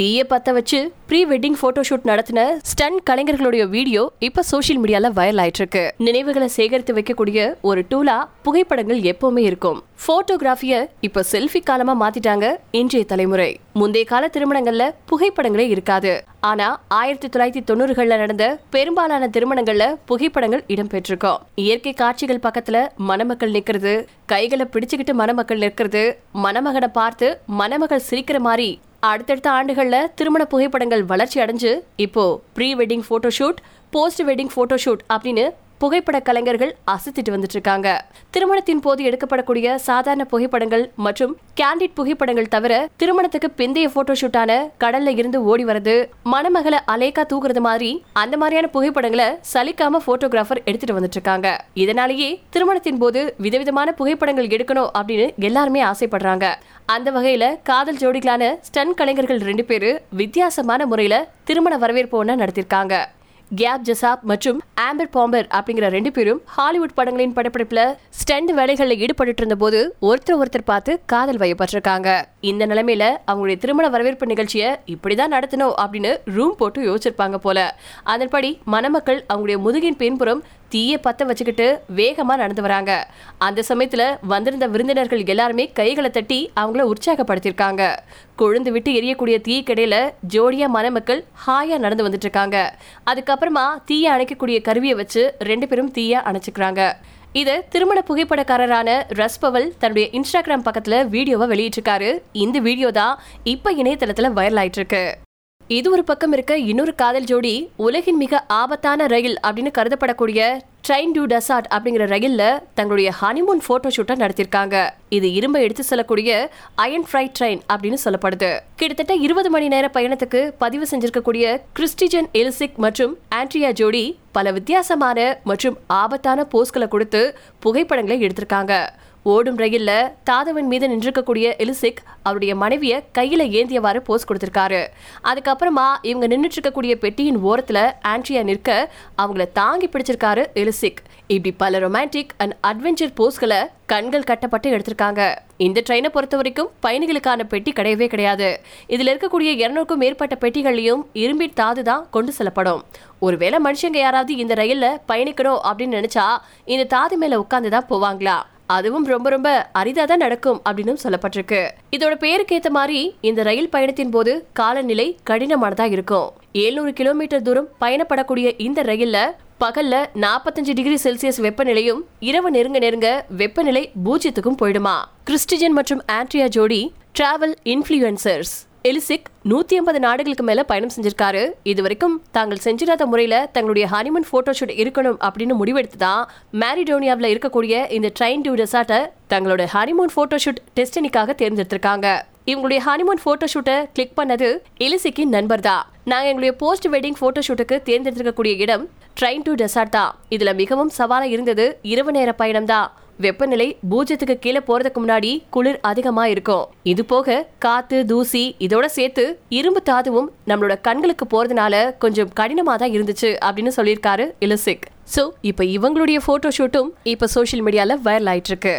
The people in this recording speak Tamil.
தீய பத்த வச்சு ப்ரீ வெட்டிங் போட்டோஷூட் நடத்தின ஸ்டன் கலைஞர்களுடைய வீடியோ இப்ப சோஷியல் மீடியால வைரல் ஆயிட்டு இருக்கு நினைவுகளை சேகரித்து வைக்கக்கூடிய ஒரு டூலா புகைப்படங்கள் எப்பவுமே இருக்கும். போட்டோகிராஃபிய இப்ப செல்ஃபி காலமா மாத்திட்டாங்க இன்றைய தலைமுறை. முந்தைய கால திருமணங்கள்ல புகைப்படங்களே இருக்காது. ஆனா ஆயிரத்தி தொள்ளாயிரத்தி தொண்ணூறுகள்ல நடந்த பெரும்பாலான திருமணங்கள்ல புகைப்படங்கள் இடம்பெற்றிருக்கும். இயற்கை காட்சிகள் பக்கத்துல மணமக்கள் நிக்கிறது கைகளை பிடிச்சுக்கிட்டு மணமக்கள் நிற்கிறது மணமகனை பார்த்து மணமகள் சிரிக்கிற மாதிரி அடுத்தடுத்த ஆண்டுகளில் திருமண புகைப்படங்கள் வளர்ச்சி அடைஞ்சு இப்போ pre wedding photo shoot post wedding photoshoot அப்படின்னு புகைப்பட கலைஞர்கள் அசத்திட்டு வந்துட்டு இருக்காங்க திருமணத்தின் போது எடுக்கப்படக்கூடிய சாதாரண புகைப்படங்கள் மற்றும் கேண்டிட் புகைப்படங்கள் தவிர திருமணத்துக்கு பிந்தைய போட்டோ ஷூட்டான கடல்ல இருந்து ஓடி வரது மணமகளை அலேக்கா தூக்குறது மாதிரி அந்த மாதிரியான புகைப்படங்களை சலிக்காம போட்டோகிராஃபர் எடுத்துட்டு வந்துட்டு இருக்காங்க இதனாலேயே திருமணத்தின் போது விதவிதமான புகைப்படங்கள் எடுக்கணும் அப்படின்னு எல்லாருமே ஆசைப்படுறாங்க. அந்த வகையில காதல் ஜோடிகளான ஸ்டன் கலைஞர்கள் ரெண்டு பேரும் வித்தியாசமான முறையில திருமண வரவேற்பு ஒண்ணு நடத்திருக்காங்க. கேப் ஜசாப் மற்றும் ஆம்பர் பாம்பர் அப்படிங்கிற ரெண்டு பேரும் ஹாலிவுட் படங்களின் படப்பிடிப்புல ஸ்டண்ட் வேலைகளில் ஈடுபட்டு இருந்த போது ஒருத்தர் ஒருத்தர் பார்த்து காதல் வயப்பட்டிருக்காங்க. இந்த நிலைமையில அவங்களுடைய திருமண வரவேற்பு நிகழ்ச்சியை இப்படிதான் நடத்தணும் அப்படின்னு ரூம் போட்டு யோசிச்சிருப்பாங்க போல. அதன்படி மணமக்கள் அவங்களுடைய முதுகின் பின்புறம் தீய பத்த வச்சுக்கிட்டு வேகமா நடந்து வராங்க. அந்த சமயத்துல வந்திருந்த விருந்தினர்கள் எல்லாருமே கைகளை தட்டி அவங்கள உற்சாகப்படுத்திருக்காங்க கொழுந்து விட்டு எரியக்கூடிய தீ ஜோடியா மணமக்கள் ஹாயா நடந்து வந்துட்டு இருக்காங்க. அதுக்கப்புறமா தீய அணைக்கக்கூடிய கருவியை வச்சு ரெண்டு பேரும் தீய அணைச்சுக்கிறாங்க. இது திருமண புகைப்படக்காரரான ரஸ் பவல் தன்னுடைய இன்ஸ்டாகிராம் பக்கத்துல வீடியோவை வெளியிட்டிருக்காரு. இந்த வீடியோ தான் இப்ப இணையதளத்துல வைரல் ஆயிட்டு இருக்கு இது ஒரு பக்கம் இருக்க இன்னொரு காதல் ஜோடி உலகின் மிக ஆபத்தான ரயில் அப்படின்னு கருதப்படக்கூடிய ட்ரெயின் டு டெசார்ட் அப்படிங்கிற ரயில்ல தங்களுடைய ஹனிமூன் போட்டோ ஷூட்டை நடத்திருக்காங்க. இது இரும்பை எடுத்து செல்லக்கூடிய அயன் ஃப்ரைட் ட்ரெயின் அப்படின்னு சொல்லப்படுது. கிட்டத்தட்ட இருபது மணி நேர பயணத்துக்கு பதிவு செஞ்சிருக்கக்கூடிய கிறிஸ்டிஜன் எல்சிக் மற்றும் ஆண்ட்ரியா ஜோடி பல வித்தியாசமான மற்றும் ஆபத்தான போஸ்களை கொடுத்து புகைப்படங்களை எடுத்திருக்காங்க. ஓடும் ரயில்ல தாதவன் மீது நின்றிருக்கக்கூடிய எலிசிக் அவருடைய மனைவிய கையில ஏந்தியவாறு போஸ் கொடுத்திருக்காரு. அதுக்கப்புறமா இவங்க நின்றுட்டு இருக்கக்கூடிய பெட்டியின் ஓரத்துல ஆண்ட்ரியா நிற்க அவங்கள தாங்கி பிடிச்சிருக்காரு எலிசிக். இப்படி பல ரொமான்டிக் அண்ட் அட்வென்ச்சர் போஸ்களை கண்கள் கட்டப்பட்டு எடுத்திருக்காங்க. இந்த ட்ரெயினை பொறுத்த வரைக்கும் பயணிகளுக்கான பெட்டி கிடையவே கிடையாது. இதில் இருக்கக்கூடிய இருநூறுக்கும் மேற்பட்ட பெட்டிகளையும் இரும்பி தாது தான் கொண்டு செல்லப்படும். ஒருவேளை மனுஷங்க யாராவது இந்த ரயிலில் பயணிக்கணும் அப்படின்னு நினைச்சா இந்த தாது மேலே உட்காந்து தான் போவாங்களா? அதுவும் ரொம்ப ரொம்ப அரிதா தான் நடக்கும் அப்படின்னு சொல்லப்பட்டிருக்கு. இதோட பேருக்கு ஏத்த மாதிரி இந்த ரயில் பயணத்தின் போது காலநிலை கடினமானதா இருக்கும். 700 கிலோமீட்டர் தூரம் பயணப்படக்கூடிய இந்த ரயில்ல பகல்ல 45 டிகிரி செல்சியஸ் வெப்பநிலையும் இரவு நெருங்க நெருங்க வெப்பநிலை பூஜ்ஜியத்துக்கும் போயிடுமா. கிறிஸ்டிஜன் மற்றும் ஆண்ட்ரியா ஜோடி டிராவல் இன்ஃப்ளூயன்சர்ஸ் எலிசிக் நூத்தி ஐம்பது நாடுகளுக்கு மேல பயணம் செஞ்சிருக்காரு. இது வரைக்கும் தாங்கள் செஞ்சிடாத முறையில தங்களுடைய ஹனிமன் ஃபோட்டோஷூட் இருக்கணும் அப்படின்னு முடிவெடுத்து தான் மேரிடோனியாவில் இருக்கக்கூடிய இந்த ட்ரெயின் டூ ரெசார்ட்டை தங்களோட ஹனிமூன் போட்டோ ஷூட் டெஸ்டினிக்காக தேர்ந்தெடுத்திருக்காங்க. இவங்களுடைய ஹனிமூன் ஃபோட்டோஷூட்டை கிளிக் பண்ணது எலிசிக்கின் நண்பர் தான் நாங்கள் எங்களுடைய போஸ்ட் வெட்டிங் போட்டோ ஷூட்டுக்கு தேர்ந்தெடுத்திருக்கக்கூடிய இடம் ட்ரெயின் டு டெசார்ட் தான் இதில் மிகவும் சவாலாக இருந்தது இரவு நேர பயணம் தான் வெப்பநிலை பூஜ்ஜியத்துக்கு கீழே போறதுக்கு முன்னாடி குளிர் அதிகமா இருக்கும் இது போக காத்து தூசி இதோட சேர்த்து இரும்பு தாதுவும் நம்மளோட கண்களுக்கு போறதுனால கொஞ்சம் கடினமா தான் இருந்துச்சு அப்படின்னு சொல்லியிருக்காரு இலசிக். சோ இப்ப இவங்களுடைய போட்டோ ஷூட்டும் இப்ப சோஷியல் மீடியால வைரல் ஆயிட்டு இருக்கு